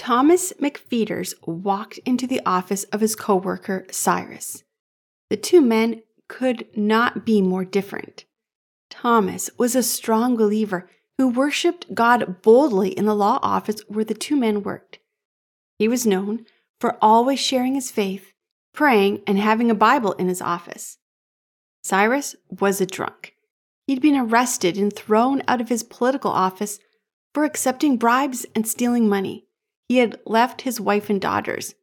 Thomas McPheeters walked into the office of his coworker, Cyrus. The two men could not be more different. Thomas was a strong believer who worshiped God boldly in the law office where the two men worked. He was known for always sharing his faith, praying, and having a Bible in his office. Cyrus was a drunk. He'd been arrested and thrown out of his political office for accepting bribes and stealing money. He had left his wife and daughters.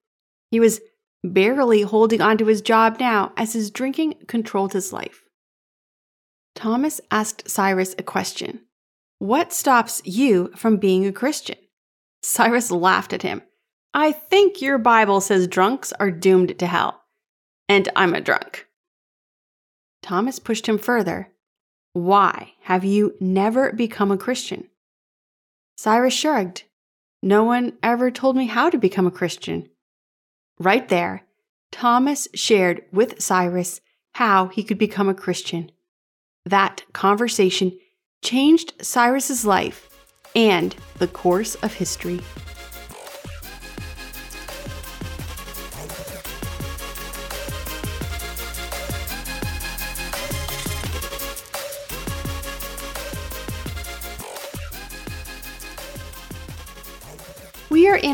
He was barely holding on to his job now as his drinking controlled his life. Thomas asked Cyrus a question What stops you from being a Christian? Cyrus laughed at him. I think your Bible says drunks are doomed to hell. And I'm a drunk. Thomas pushed him further. Why have you never become a Christian? Cyrus shrugged. No one ever told me how to become a Christian. Right there, Thomas shared with Cyrus how he could become a Christian. That conversation changed Cyrus's life and the course of history.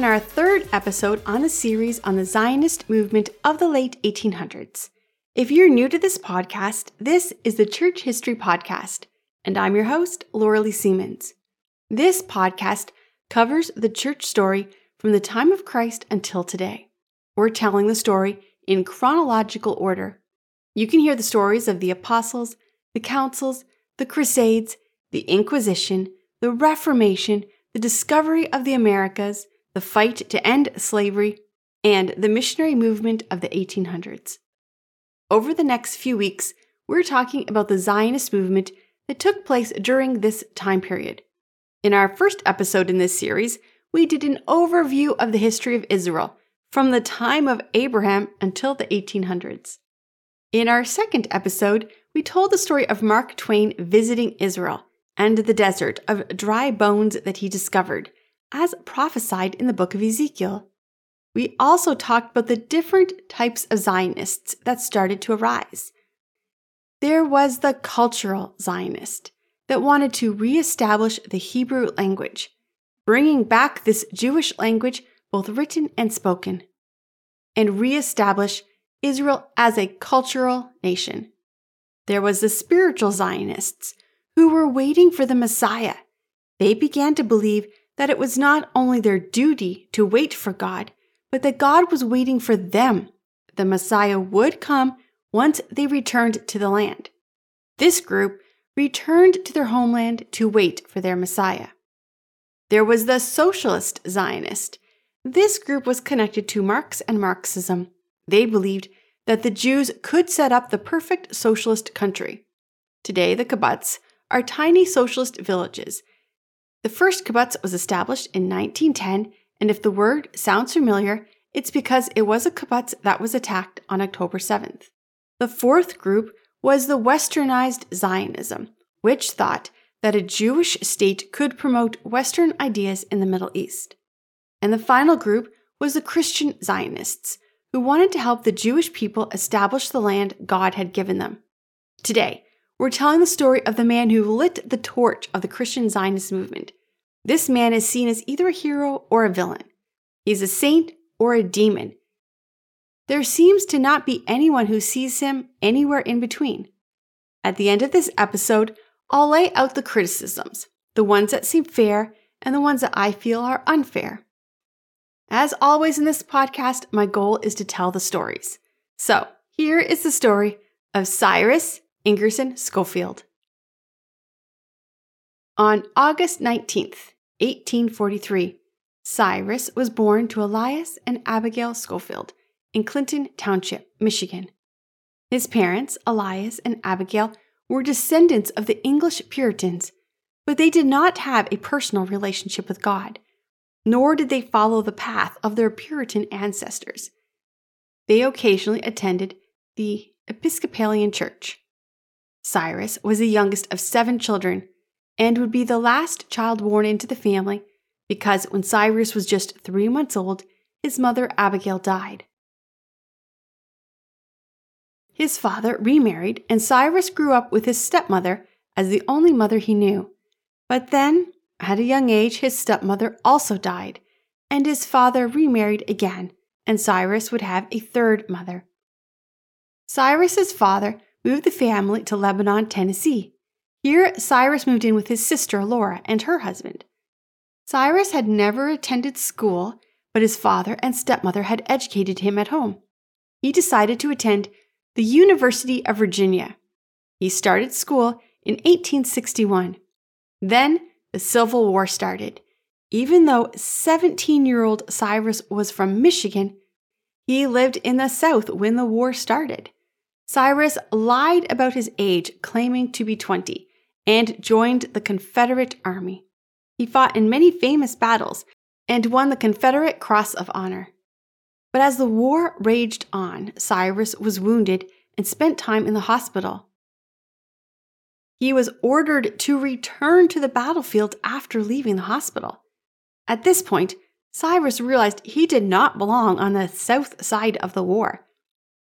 In our third episode on a series on the Zionist movement of the late 1800s. If you're new to this podcast, this is the Church History Podcast, and I'm your host, Lorelee Siemens. This podcast covers the church story from the time of Christ until today. We're telling the story in chronological order. You can hear the stories of the apostles, the councils, the crusades, the Inquisition, the Reformation, the discovery of the Americas, the fight to end slavery, and the missionary movement of the 1800s. Over the next few weeks, we're talking about the Zionist movement that took place during this time period. In our first episode in this series, we did an overview of the history of Israel from the time of Abraham until the 1800s. In our second episode, we told the story of Mark Twain visiting Israel and the desert of dry bones that he discovered, as prophesied in the book of Ezekiel. We also talked about the different types of Zionists that started to arise. There was the cultural Zionist that wanted to reestablish the Hebrew language, bringing back this Jewish language, both written and spoken, and reestablish Israel as a cultural nation. There was the spiritual Zionists who were waiting for the Messiah. They began to believe that it was not only their duty to wait for God, but that God was waiting for them. The Messiah would come once they returned to the land. This group returned to their homeland to wait for their Messiah. There was the Socialist Zionist. This group was connected to Marx and Marxism. They believed that the Jews could set up the perfect socialist country. Today, the kibbutz are tiny socialist villages the first kibbutz was established in 1910, and if the word sounds familiar, it's because it was a kibbutz that was attacked on October 7th. The fourth group was the Westernized Zionism, which thought that a Jewish state could promote Western ideas in the Middle East. And the final group was the Christian Zionists, who wanted to help the Jewish people establish the land God had given them. Today, we're telling the story of the man who lit the torch of the Christian Zionist movement. This man is seen as either a hero or a villain. He's a saint or a demon. There seems to not be anyone who sees him anywhere in between. At the end of this episode, I'll lay out the criticisms, the ones that seem fair and the ones that I feel are unfair. As always in this podcast, my goal is to tell the stories. So, here is the story of Cyrus Ingerson Scofield. On August 19th, 1843, Cyrus was born to Elias and Abigail Scofield in Clinton Township, Michigan. His parents, Elias and Abigail, were descendants of the English Puritans, but they did not have a personal relationship with God, nor did they follow the path of their Puritan ancestors. They occasionally attended the Episcopalian Church. Cyrus was the youngest of seven children and would be the last child born into the family because when Cyrus was just three months old, his mother Abigail died. His father remarried, and Cyrus grew up with his stepmother as the only mother he knew. But then, at a young age, his stepmother also died, and his father remarried again, and Cyrus would have a third mother. Cyrus's father moved the family to Lebanon, Tennessee. Here, Cyrus moved in with his sister Laura and her husband. Cyrus had never attended school, but his father and stepmother had educated him at home. He decided to attend the University of Virginia. He started school in 1861. Then the Civil War started. Even though 17 year old Cyrus was from Michigan, he lived in the South when the war started. Cyrus lied about his age, claiming to be 20, and joined the Confederate Army. He fought in many famous battles and won the Confederate Cross of Honor. But as the war raged on, Cyrus was wounded and spent time in the hospital. He was ordered to return to the battlefield after leaving the hospital. At this point, Cyrus realized he did not belong on the south side of the war.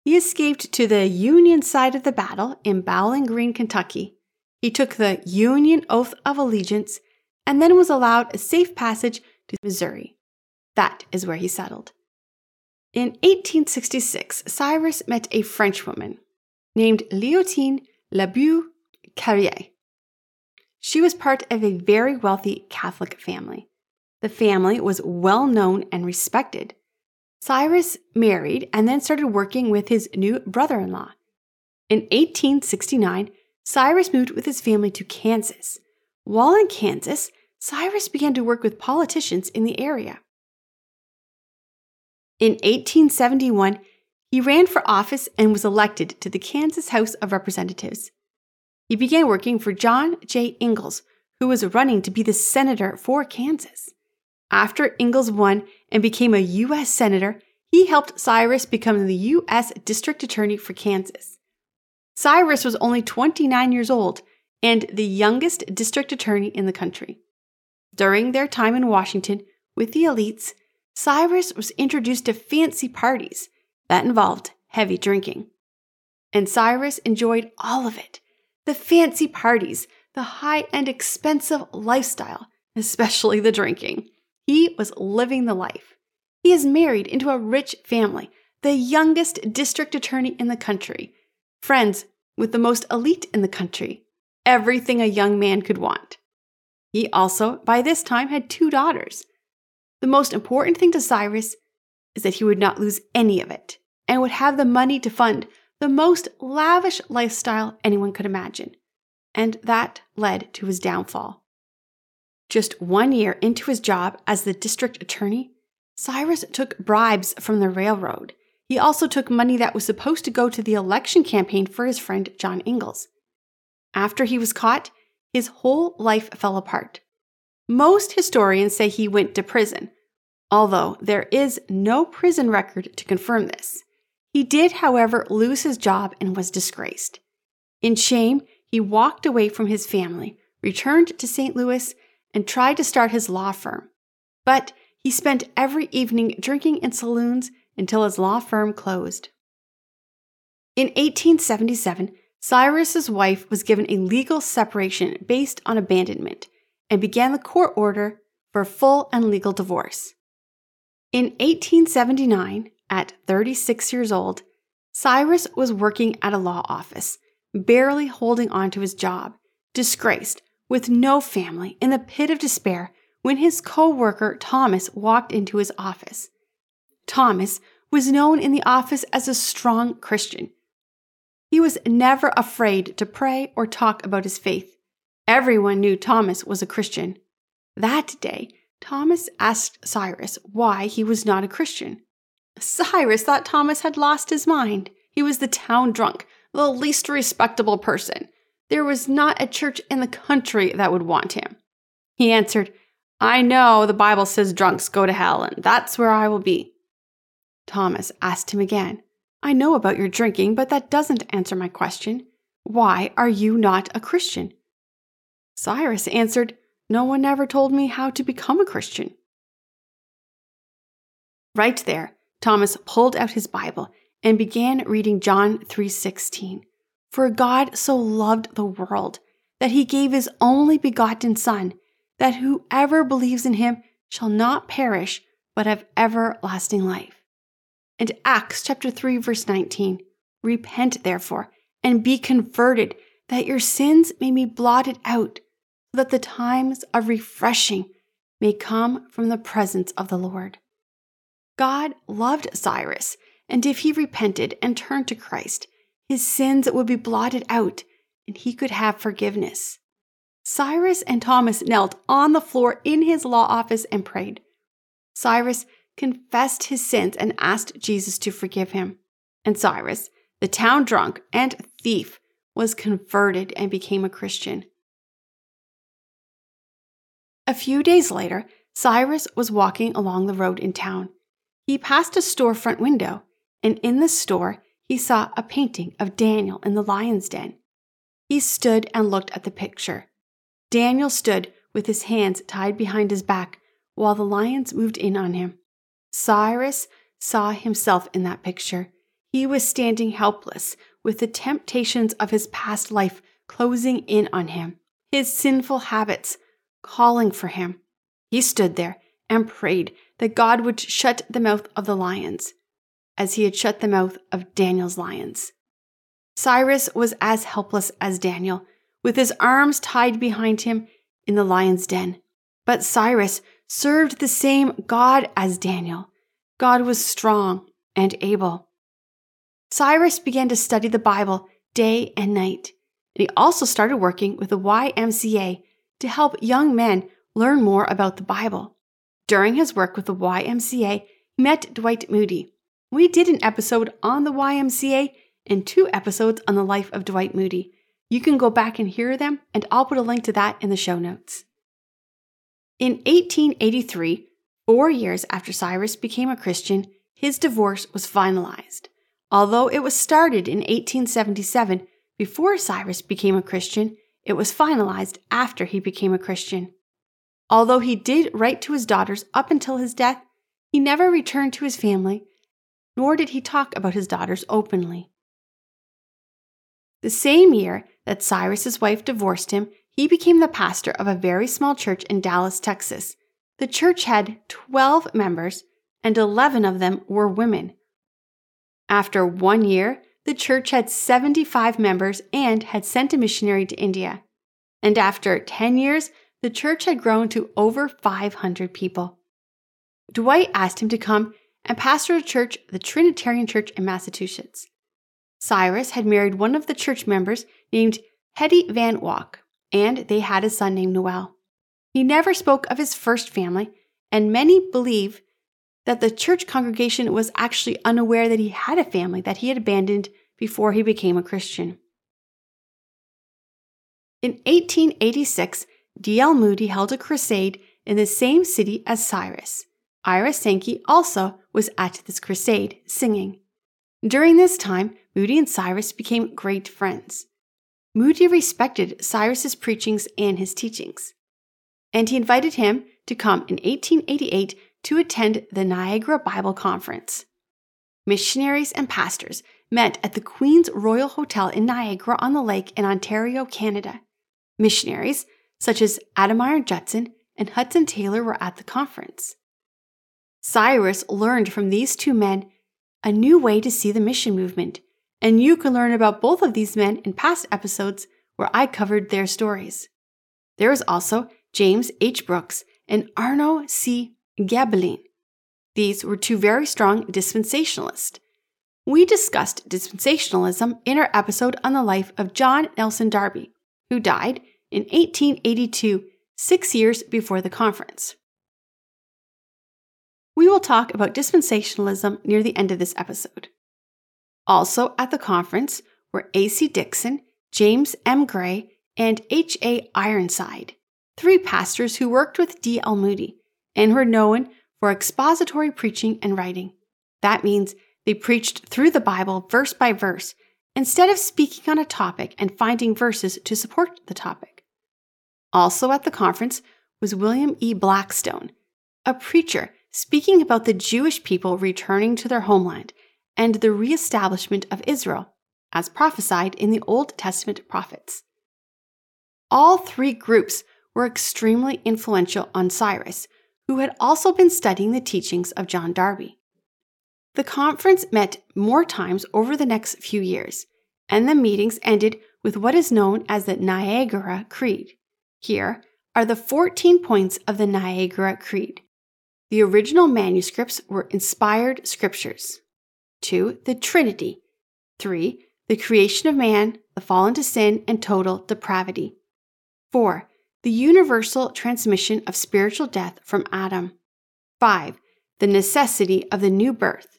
He escaped to the Union side of the battle in Bowling Green, Kentucky. He took the Union Oath of Allegiance and then was allowed a safe passage to Missouri. That is where he settled. In 1866, Cyrus met a Frenchwoman named Leontine LeBeau Carrier. She was part of a very wealthy Catholic family. The family was well known and respected. Cyrus married and then started working with his new brother in law. In 1869, Cyrus moved with his family to Kansas. While in Kansas, Cyrus began to work with politicians in the area. In 1871, he ran for office and was elected to the Kansas House of Representatives. He began working for John J. Ingalls, who was running to be the senator for Kansas. After Ingalls won and became a U.S. Senator, he helped Cyrus become the U.S. District Attorney for Kansas. Cyrus was only 29 years old and the youngest district attorney in the country. During their time in Washington with the elites, Cyrus was introduced to fancy parties that involved heavy drinking. And Cyrus enjoyed all of it the fancy parties, the high and expensive lifestyle, especially the drinking. He was living the life. He is married into a rich family, the youngest district attorney in the country, friends with the most elite in the country, everything a young man could want. He also, by this time, had two daughters. The most important thing to Cyrus is that he would not lose any of it and would have the money to fund the most lavish lifestyle anyone could imagine. And that led to his downfall. Just one year into his job as the district attorney, Cyrus took bribes from the railroad. He also took money that was supposed to go to the election campaign for his friend John Ingalls. After he was caught, his whole life fell apart. Most historians say he went to prison, although there is no prison record to confirm this. He did, however, lose his job and was disgraced. In shame, he walked away from his family, returned to St. Louis, and tried to start his law firm. But he spent every evening drinking in saloons until his law firm closed. In 1877, Cyrus's wife was given a legal separation based on abandonment and began the court order for full and legal divorce. In 1879, at 36 years old, Cyrus was working at a law office, barely holding on to his job, disgraced, with no family, in the pit of despair when his co worker Thomas walked into his office. Thomas was known in the office as a strong Christian he was never afraid to pray or talk about his faith. Everyone knew Thomas was a Christian. That day, Thomas asked Cyrus why he was not a Christian. Cyrus thought Thomas had lost his mind. He was the town drunk, the least respectable person. There was not a church in the country that would want him. He answered, I know the Bible says drunks go to hell, and that's where I will be. Thomas asked him again, I know about your drinking, but that doesn't answer my question. Why are you not a Christian? Cyrus answered, no one ever told me how to become a Christian. Right there, Thomas pulled out his Bible and began reading John 3:16. For God so loved the world that he gave his only begotten son that whoever believes in him shall not perish but have everlasting life. And Acts chapter 3 verse 19. Repent therefore and be converted that your sins may be blotted out so that the times of refreshing may come from the presence of the Lord. God loved Cyrus, and if he repented and turned to Christ, his sins would be blotted out and he could have forgiveness. Cyrus and Thomas knelt on the floor in his law office and prayed. Cyrus confessed his sins and asked Jesus to forgive him. And Cyrus, the town drunk and thief, was converted and became a Christian. A few days later, Cyrus was walking along the road in town. He passed a storefront window, and in the store, he saw a painting of Daniel in the lion's den. He stood and looked at the picture. Daniel stood with his hands tied behind his back while the lions moved in on him. Cyrus saw himself in that picture. He was standing helpless with the temptations of his past life closing in on him, his sinful habits calling for him. He stood there and prayed that God would shut the mouth of the lions, as he had shut the mouth of Daniel's lions. Cyrus was as helpless as Daniel, with his arms tied behind him in the lion's den. But Cyrus served the same God as Daniel. God was strong and able. Cyrus began to study the Bible day and night, and he also started working with the YMCA to help young men learn more about the Bible. During his work with the YMCA, he met Dwight Moody. We did an episode on the YMCA and two episodes on the life of Dwight Moody. You can go back and hear them, and I'll put a link to that in the show notes. In 1883, four years after Cyrus became a Christian, his divorce was finalized. Although it was started in 1877 before Cyrus became a Christian, it was finalized after he became a Christian. Although he did write to his daughters up until his death, he never returned to his family, nor did he talk about his daughters openly. The same year that Cyrus's wife divorced him, he became the pastor of a very small church in Dallas, Texas. The church had 12 members, and 11 of them were women. After one year, the church had 75 members and had sent a missionary to India. And after 10 years, the church had grown to over 500 people. Dwight asked him to come and pastor a church, the Trinitarian Church in Massachusetts. Cyrus had married one of the church members named Hetty Van Wyck, and they had a son named Noel. He never spoke of his first family, and many believe that the church congregation was actually unaware that he had a family that he had abandoned before he became a Christian. In 1886, D.L. Moody held a crusade in the same city as Cyrus. Ira Sankey also was at this crusade singing. During this time, Moody and Cyrus became great friends. Moody respected Cyrus's preachings and his teachings, and he invited him to come in 1888 to attend the Niagara Bible Conference. Missionaries and pastors met at the Queen's Royal Hotel in Niagara on the Lake in Ontario, Canada. Missionaries such as Adoniram Judson and Hudson Taylor were at the conference. Cyrus learned from these two men a new way to see the mission movement, and you can learn about both of these men in past episodes where I covered their stories. There is also James H. Brookes and Arno C. Gaebelein. These were two very strong dispensationalists. We discussed dispensationalism in our episode on the life of John Nelson Darby, who died in 1882, six years before the conference. We will talk about dispensationalism near the end of this episode. Also at the conference were A.C. Dixon, James M. Gray, and H.A. Ironside, three pastors who worked with D.L. Moody and were known for expository preaching and writing. That means they preached through the Bible verse by verse instead of speaking on a topic and finding verses to support the topic. Also at the conference was William E. Blackstone, a preacher speaking about the Jewish people returning to their homeland and the reestablishment of Israel, as prophesied in the Old Testament prophets. All three groups were extremely influential on Cyrus, who had also been studying the teachings of John Darby. The conference met more times over the next few years, and the meetings ended with what is known as the Niagara Creed. Here are the 14 points of the Niagara Creed. The original manuscripts were inspired scriptures. 2. The Trinity. 3. The creation of man, the fall into sin, and total depravity. 4. The universal transmission of spiritual death from Adam. 5. The necessity of the new birth.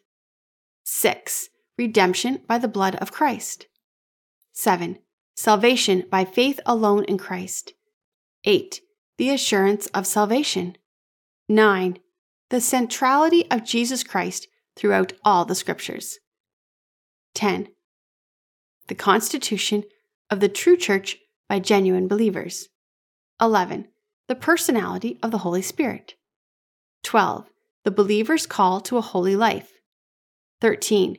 6. Redemption by the blood of Christ. 7. Salvation by faith alone in Christ. 8. The assurance of salvation. 9. The centrality of Jesus Christ throughout all the scriptures. 10. The constitution of the true church by genuine believers. 11. The personality of the Holy Spirit. 12. The believer's call to a holy life. 13.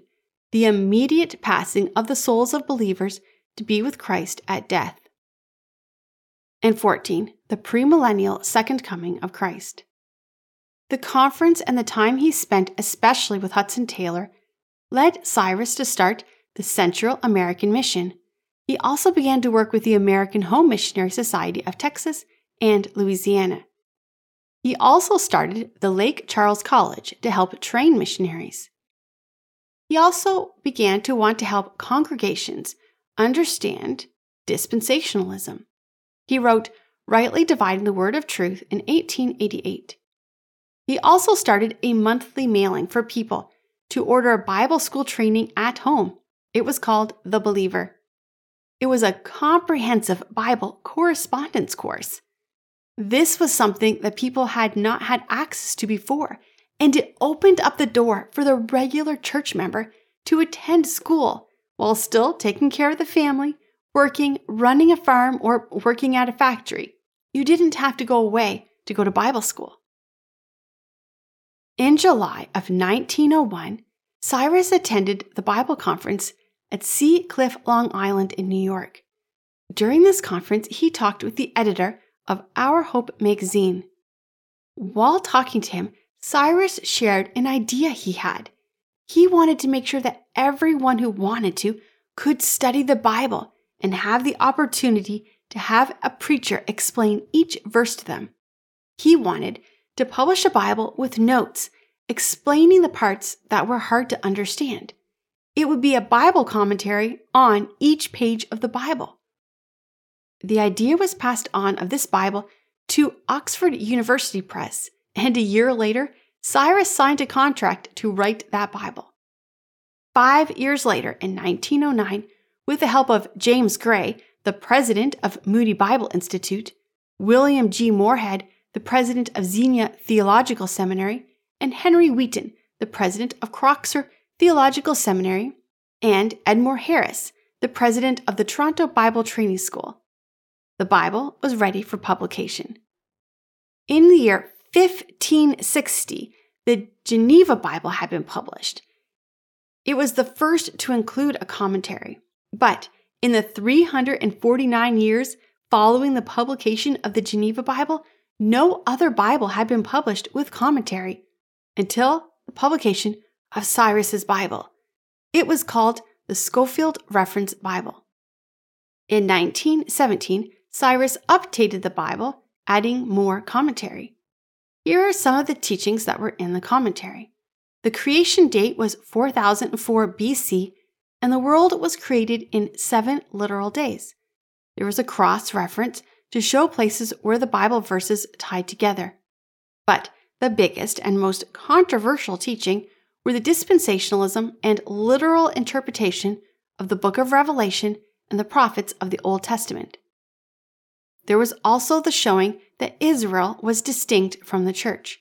The immediate passing of the souls of believers to be with Christ at death. And 14. The premillennial second coming of Christ. The conference and the time he spent, especially with Hudson Taylor, led Cyrus to start the Central American Mission. He also began to work with the American Home Missionary Society of Texas and Louisiana. He also started the Lake Charles College to help train missionaries. He also began to want to help congregations understand dispensationalism. He wrote Rightly Dividing the Word of Truth in 1888. He also started a monthly mailing for people to order a Bible school training at home. It was called The Believer. It was a comprehensive Bible correspondence course. This was something that people had not had access to before, and it opened up the door for the regular church member to attend school while still taking care of the family, working, running a farm, or working at a factory. You didn't have to go away to go to Bible school. In July of 1901, Cyrus attended the Bible conference at Sea Cliff, Long Island in New York. During this conference, he talked with the editor of Our Hope magazine. While talking to him, Cyrus shared an idea he had. He wanted to make sure that everyone who wanted to could study the Bible and have the opportunity to have a preacher explain each verse to them. He wanted to publish a Bible with notes explaining the parts that were hard to understand. It would be a Bible commentary on each page of the Bible. The idea was passed on of this Bible to Oxford University Press, and a year later, Cyrus signed a contract to write that Bible. Five years later, in 1909, with the help of James Gray, the president of Moody Bible Institute, William G. Moorhead, the president of Xenia Theological Seminary, and Henry Weston, the president of Crozer Theological Seminary, and Elmore Harris, the president of the Toronto Bible Training School. The Bible was ready for publication. In the year 1560, the Geneva Bible had been published. It was the first to include a commentary, but in the 349 years following the publication of the Geneva Bible, no other Bible had been published with commentary until the publication of Cyrus's Bible. It was called the Scofield Reference Bible. In 1917, Cyrus updated the Bible, adding more commentary. Here are some of the teachings that were in the commentary. The creation date was 4004 BC, and the world was created in seven literal days. There was a cross reference to show places where the Bible verses tied together. But the biggest and most controversial teaching were the dispensationalism and literal interpretation of the book of Revelation and the prophets of the Old Testament. There was also the showing that Israel was distinct from the church.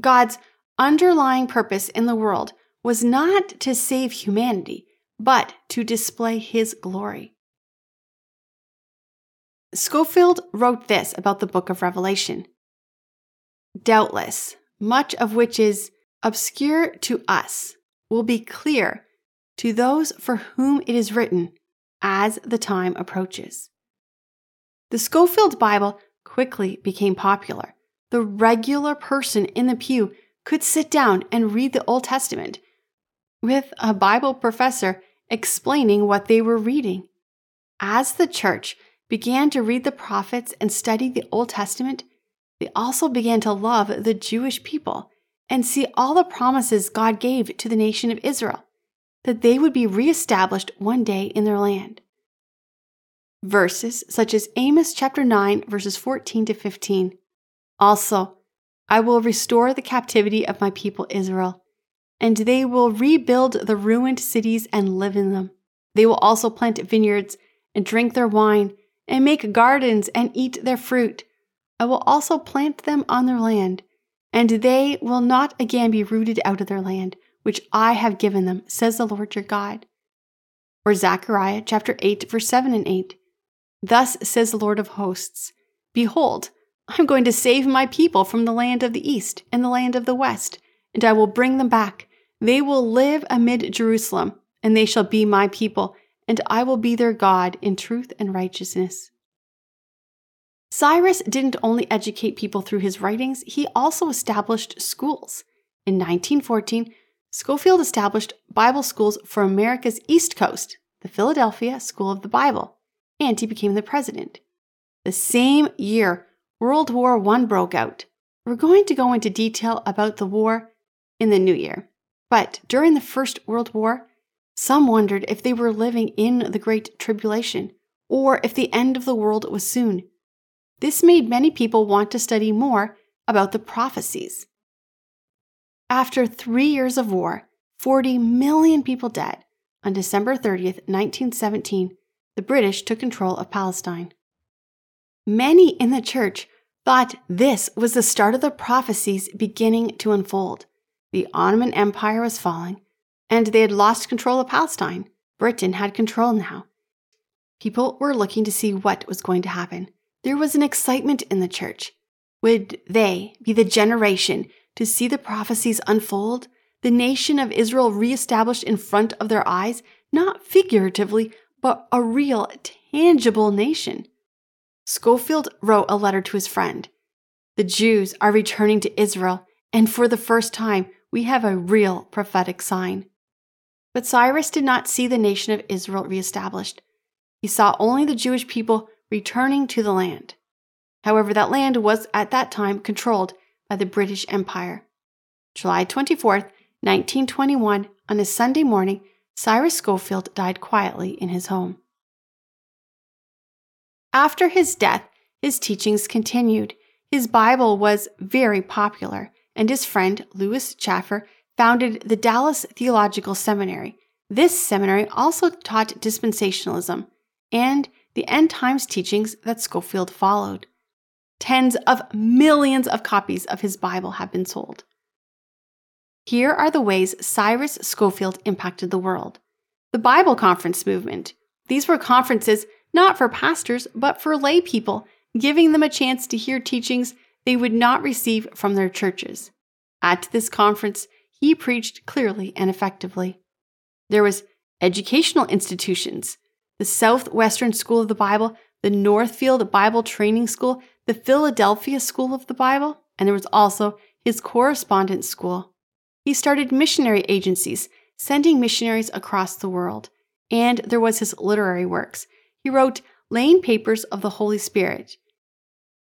God's underlying purpose in the world was not to save humanity, but to display his glory. Scofield wrote this about the book of Revelation Doubtless, much of which is obscure to us will be clear to those for whom it is written as the time approaches. The Scofield Bible quickly became popular. The regular person in the pew could sit down and read the Old Testament, with a Bible professor explaining what they were reading. As the church began to read the prophets and study the Old Testament, they also began to love the Jewish people and see all the promises God gave to the nation of Israel, that they would be reestablished one day in their land. Verses such as Amos chapter 9, verses 14 to 15. Also, I will restore the captivity of my people Israel, and they will rebuild the ruined cities and live in them. They will also plant vineyards and drink their wine, and make gardens and eat their fruit. I will also plant them on their land and they will not again be rooted out of their land, which I have given them, says the Lord your God. Or Zechariah chapter 8, verse 7 and 8. Thus says the Lord of hosts Behold, I am going to save my people from the land of the east and the land of the west, and I will bring them back. They will live amid Jerusalem, and they shall be my people, and I will be their God in truth and righteousness. Cyrus didn't only educate people through his writings, he also established schools. In 1914, Scofield established Bible schools for America's East Coast, the Philadelphia School of the Bible, and he became the president. The same year, World War I broke out. We're going to go into detail about the war in the new year. But during the First World War, some wondered if they were living in the Great Tribulation or if the end of the world was soon. This made many people want to study more about the prophecies. After three years of war, 40 million people dead, on December 30th, 1917, the British took control of Palestine. Many in the church thought this was the start of the prophecies beginning to unfold. The Ottoman Empire was falling, and they had lost control of Palestine. Britain had control now. People were looking to see what was going to happen. There was an excitement in the church. Would they be the generation to see the prophecies unfold, the nation of Israel reestablished in front of their eyes, not figuratively, but a real, tangible nation? Scofield wrote a letter to his friend. The Jews are returning to Israel, and for the first time, we have a real prophetic sign. But Cyrus did not see the nation of Israel reestablished. He saw only the Jewish people returning to the land. However, that land was at that time controlled by the British Empire. July 24th, 1921, on a Sunday morning, Cyrus Scofield died quietly in his home. After his death, his teachings continued. His Bible was very popular, and his friend Lewis Chafer founded the Dallas Theological Seminary. This seminary also taught dispensationalism, and the end times teachings that Scofield followed. Tens of millions of copies of his Bible have been sold. Here are the ways Cyrus Scofield impacted the world. The Bible Conference movement. These were conferences not for pastors, but for lay people, giving them a chance to hear teachings they would not receive from their churches. At this conference, he preached clearly and effectively. There was educational institutions the Southwestern School of the Bible, the Northfield Bible Training School, the Philadelphia School of the Bible, and there was also his correspondence school. He started missionary agencies, sending missionaries across the world. And there was his literary works. He wrote Laying Papers of the Holy Spirit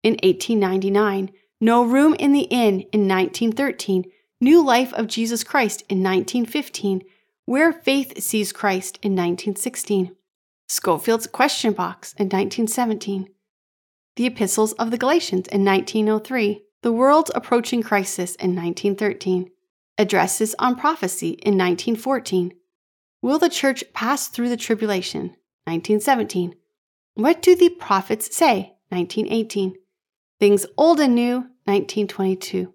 in 1899, No Room in the Inn in 1913, New Life of Jesus Christ in 1915, Where Faith Sees Christ in 1916. Scofield's Question Box in 1917, the Epistles of the Galatians in 1903, The World's Approaching Crisis in 1913, Addresses on Prophecy in 1914, Will the Church Pass Through the Tribulation? 1917, What Do the Prophets Say? 1918, Things Old and New, 1922,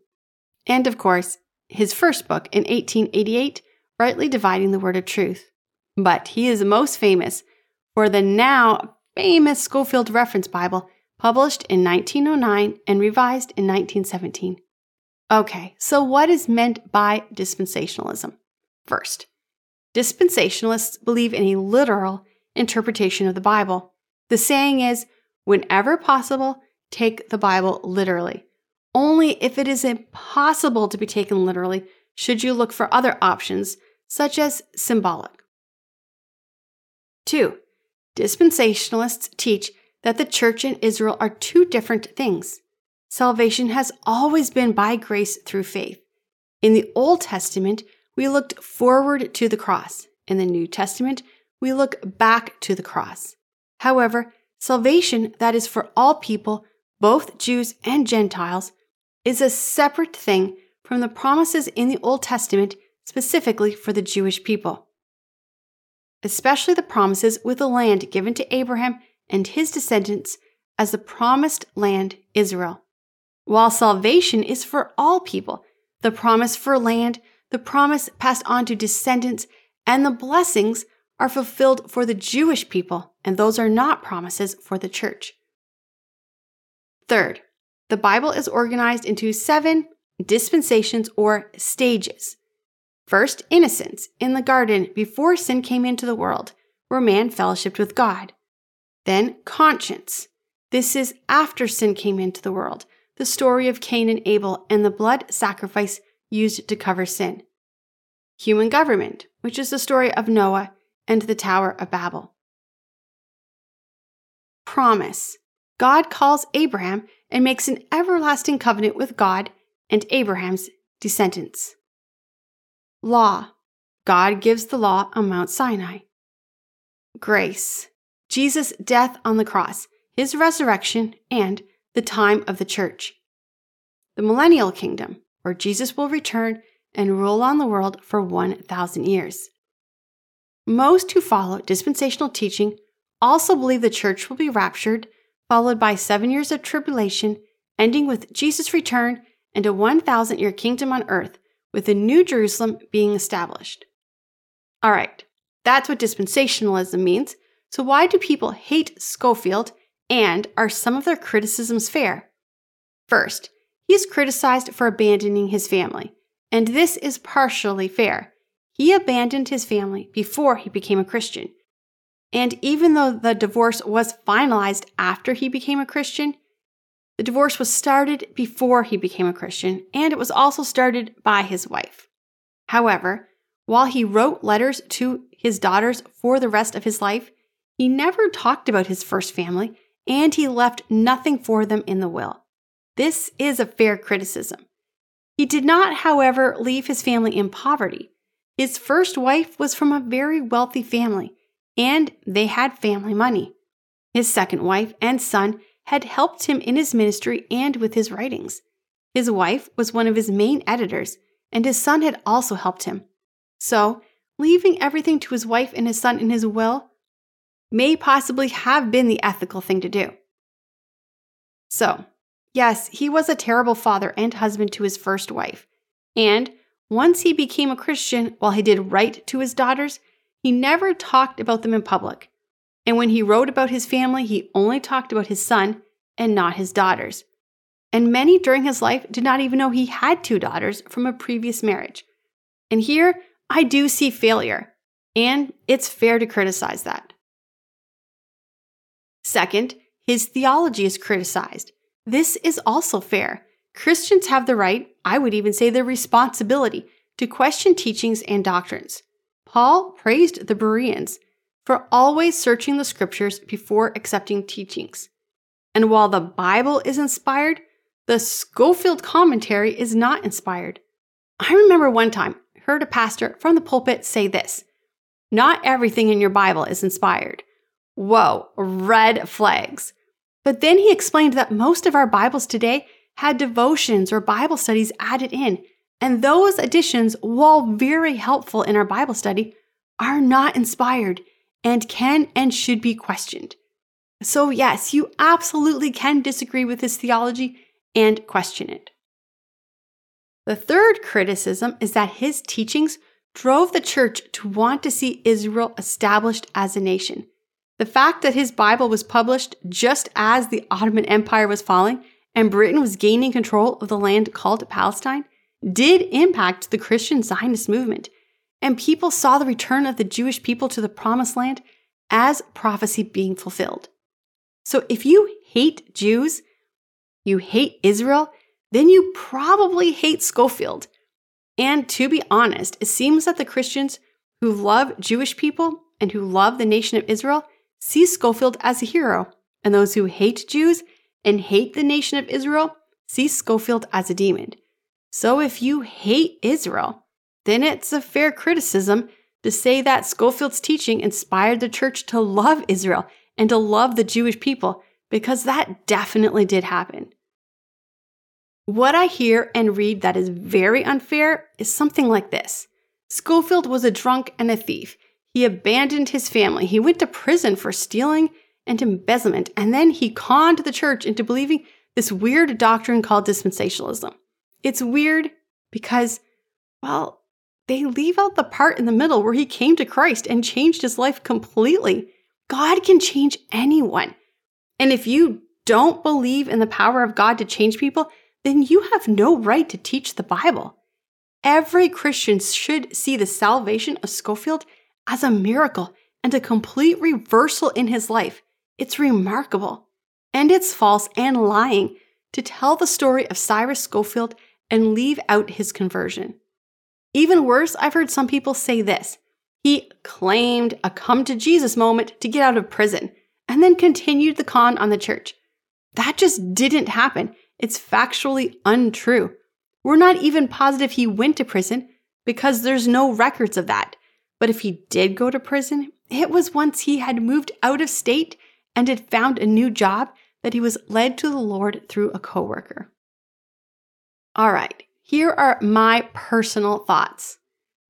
and of course, his first book in 1888, Rightly Dividing the Word of Truth. But he is most famous for the now famous Scofield Reference Bible, published in 1909 and revised in 1917. Okay, so what is meant by dispensationalism? First, dispensationalists believe in a literal interpretation of the Bible. The saying is, whenever possible, take the Bible literally. Only if it is impossible to be taken literally should you look for other options, such as symbolic. 2. Dispensationalists teach that the church and Israel are two different things. Salvation has always been by grace through faith. In the Old Testament, we looked forward to the cross. In the New Testament, we look back to the cross. However, salvation that is for all people, both Jews and Gentiles, is a separate thing from the promises in the Old Testament specifically for the Jewish people. Especially the promises with the land given to Abraham and his descendants as the promised land Israel. While salvation is for all people, the promise for land, the promise passed on to descendants, and the blessings are fulfilled for the Jewish people, and those are not promises for the church. Third, the Bible is organized into seven dispensations or stages. First, innocence in the garden before sin came into the world, where man fellowshipped with God. Then, conscience. This is after sin came into the world, the story of Cain and Abel and the blood sacrifice used to cover sin. Human government, which is the story of Noah and the Tower of Babel. Promise. God calls Abraham and makes an everlasting covenant with God and Abraham's descendants. Law. God gives the law on Mount Sinai. Grace. Jesus' death on the cross, his resurrection, and the time of the church. The millennial kingdom, where Jesus will return and rule on the world for 1,000 years. Most who follow dispensational teaching also believe the church will be raptured, followed by seven years of tribulation, ending with Jesus' return and a 1,000 year kingdom on earth, with the New Jerusalem being established. All right, that's what dispensationalism means. So, why do people hate Scofield, and are some of their criticisms fair? First, he is criticized for abandoning his family, and this is partially fair. He abandoned his family before he became a Christian. And even though the divorce was finalized after he became a Christian, the divorce was started before he became a Christian, and it was also started by his wife. However, while he wrote letters to his daughters for the rest of his life, he never talked about his first family, and he left nothing for them in the will. This is a fair criticism. He did not, however, leave his family in poverty. His first wife was from a very wealthy family, and they had family money. His second wife and son had helped him in his ministry and with his writings. His wife was one of his main editors, and his son had also helped him. So, leaving everything to his wife and his son in his will may possibly have been the ethical thing to do. So, yes, he was a terrible father and husband to his first wife. And once he became a Christian, while he did right to his daughters, he never talked about them in public. And when he wrote about his family, he only talked about his son and not his daughters. And many during his life did not even know he had two daughters from a previous marriage. And here, I do see failure, and it's fair to criticize that. Second, his theology is criticized. This is also fair. Christians have the right, I would even say the responsibility, to question teachings and doctrines. Paul praised the Bereans for always searching the scriptures before accepting teachings. And while the Bible is inspired, the Scofield commentary is not inspired. I remember one time heard a pastor from the pulpit say this Not everything in your Bible is inspired. Whoa, red flags. But then he explained that most of our Bibles today had devotions or Bible studies added in, and those additions, while very helpful in our Bible study, are not inspired and can and should be questioned. So, yes, you absolutely can disagree with his theology and question it. The third criticism is that his teachings drove the church to want to see Israel established as a nation. The fact that his Bible was published just as the Ottoman Empire was falling and Britain was gaining control of the land called Palestine did impact the Christian Zionist movement, and people saw the return of the Jewish people to the Promised Land as prophecy being fulfilled. So if you hate Jews, you hate Israel, then you probably hate Scofield. And to be honest, it seems that the Christians who love Jewish people and who love the nation of Israel see Scofield as a hero, and those who hate Jews and hate the nation of Israel see Scofield as a demon. So if you hate Israel, then it's a fair criticism to say that Scofield's teaching inspired the church to love Israel and to love the Jewish people, because that definitely did happen. What I hear and read that is very unfair is something like this Scofield was a drunk and a thief. He abandoned his family. He went to prison for stealing and embezzlement, and then he conned the church into believing this weird doctrine called dispensationalism. It's weird because, well, they leave out the part in the middle where he came to Christ and changed his life completely. God can change anyone. And if you don't believe in the power of God to change people, then you have no right to teach the Bible. Every Christian should see the salvation of Scofield as a miracle and a complete reversal in his life. It's remarkable. And it's false and lying to tell the story of Cyrus Scofield and leave out his conversion. Even worse, I've heard some people say this. He claimed a come to Jesus moment to get out of prison and then continued the con on the church. That just didn't happen. It's factually untrue. We're not even positive he went to prison because there's no records of that. But if he did go to prison, it was once he had moved out of state and had found a new job that he was led to the Lord through a coworker. All right, here are my personal thoughts.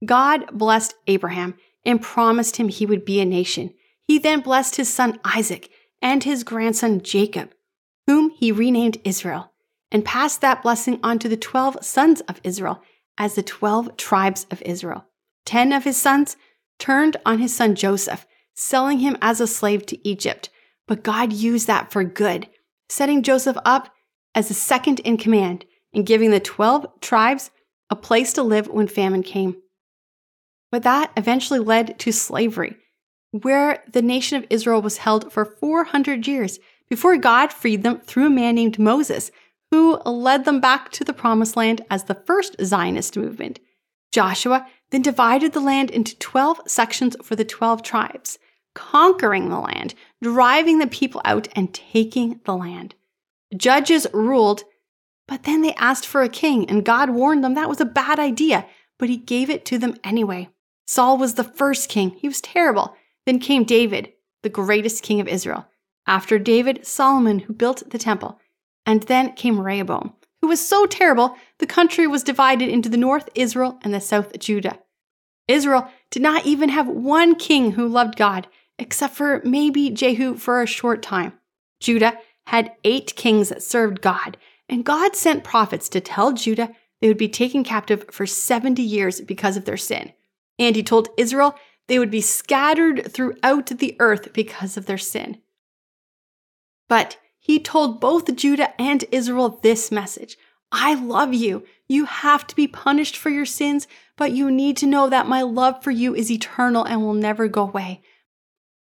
God blessed Abraham and promised him he would be a nation. He then blessed his son Isaac and his grandson Jacob, whom he renamed Israel, and passed that blessing on to the 12 sons of Israel as the 12 tribes of Israel. Ten of his sons turned on his son Joseph, selling him as a slave to Egypt. But God used that for good, setting Joseph up as the second in command and giving the 12 tribes a place to live when famine came. But that eventually led to slavery, where the nation of Israel was held for 400 years before God freed them through a man named Moses, who led them back to the promised land as the first Zionist movement. Joshua then divided the land into 12 sections for the 12 tribes, conquering the land, driving the people out, and taking the land. Judges ruled but then they asked for a king, and God warned them that was a bad idea, but he gave it to them anyway. Saul was the first king. He was terrible. Then came David, the greatest king of Israel. After David, Solomon, who built the temple. And then came Rehoboam, who was so terrible, the country was divided into the north Israel and the south Judah. Israel did not even have one king who loved God, except for maybe Jehu for a short time. Judah had eight kings that served God, and God sent prophets to tell Judah they would be taken captive for 70 years because of their sin. And he told Israel they would be scattered throughout the earth because of their sin. But he told both Judah and Israel this message I love you. You have to be punished for your sins, but you need to know that my love for you is eternal and will never go away.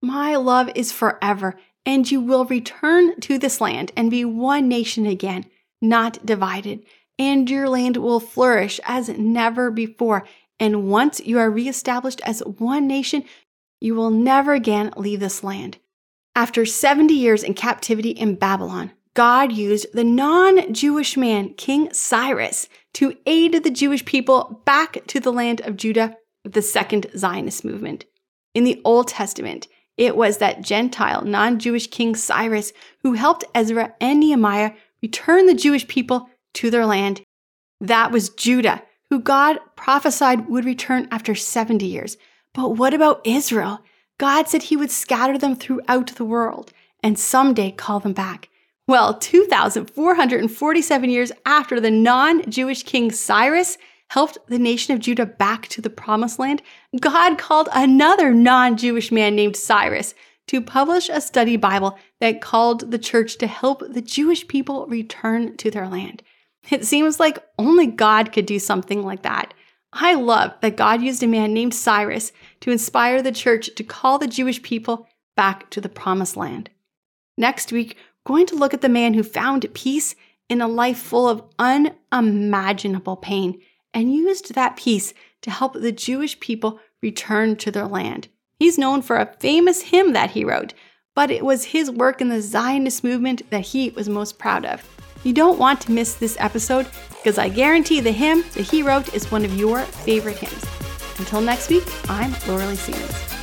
My love is forever, and you will return to this land and be one nation again not divided, and your land will flourish as never before. And once you are reestablished as one nation, you will never again leave this land. After 70 years in captivity in Babylon, God used the non Jewish man, King Cyrus, to aid the Jewish people back to the land of Judah with the second Zionist movement. In the Old Testament, it was that Gentile, non Jewish King Cyrus who helped Ezra and Nehemiah return the Jewish people to their land. That was Judah, who God prophesied would return after 70 years. But what about Israel? God said he would scatter them throughout the world and someday call them back. Well, 2,447 years after the non Jewish king Cyrus helped the nation of Judah back to the promised land, God called another non Jewish man named Cyrus to publish a study Bible that called the church to help the Jewish people return to their land. It seems like only God could do something like that. I love that God used a man named Cyrus to inspire the church to call the Jewish people back to the promised land. Next week, we're going to look at the man who found peace in a life full of unimaginable pain and used that peace to help the Jewish people return to their land. He's known for a famous hymn that he wrote, but it was his work in the Zionist movement that he was most proud of. You don't want to miss this episode because I guarantee the hymn that he wrote is one of your favorite hymns. Until next week, I'm Lorelee Siemens.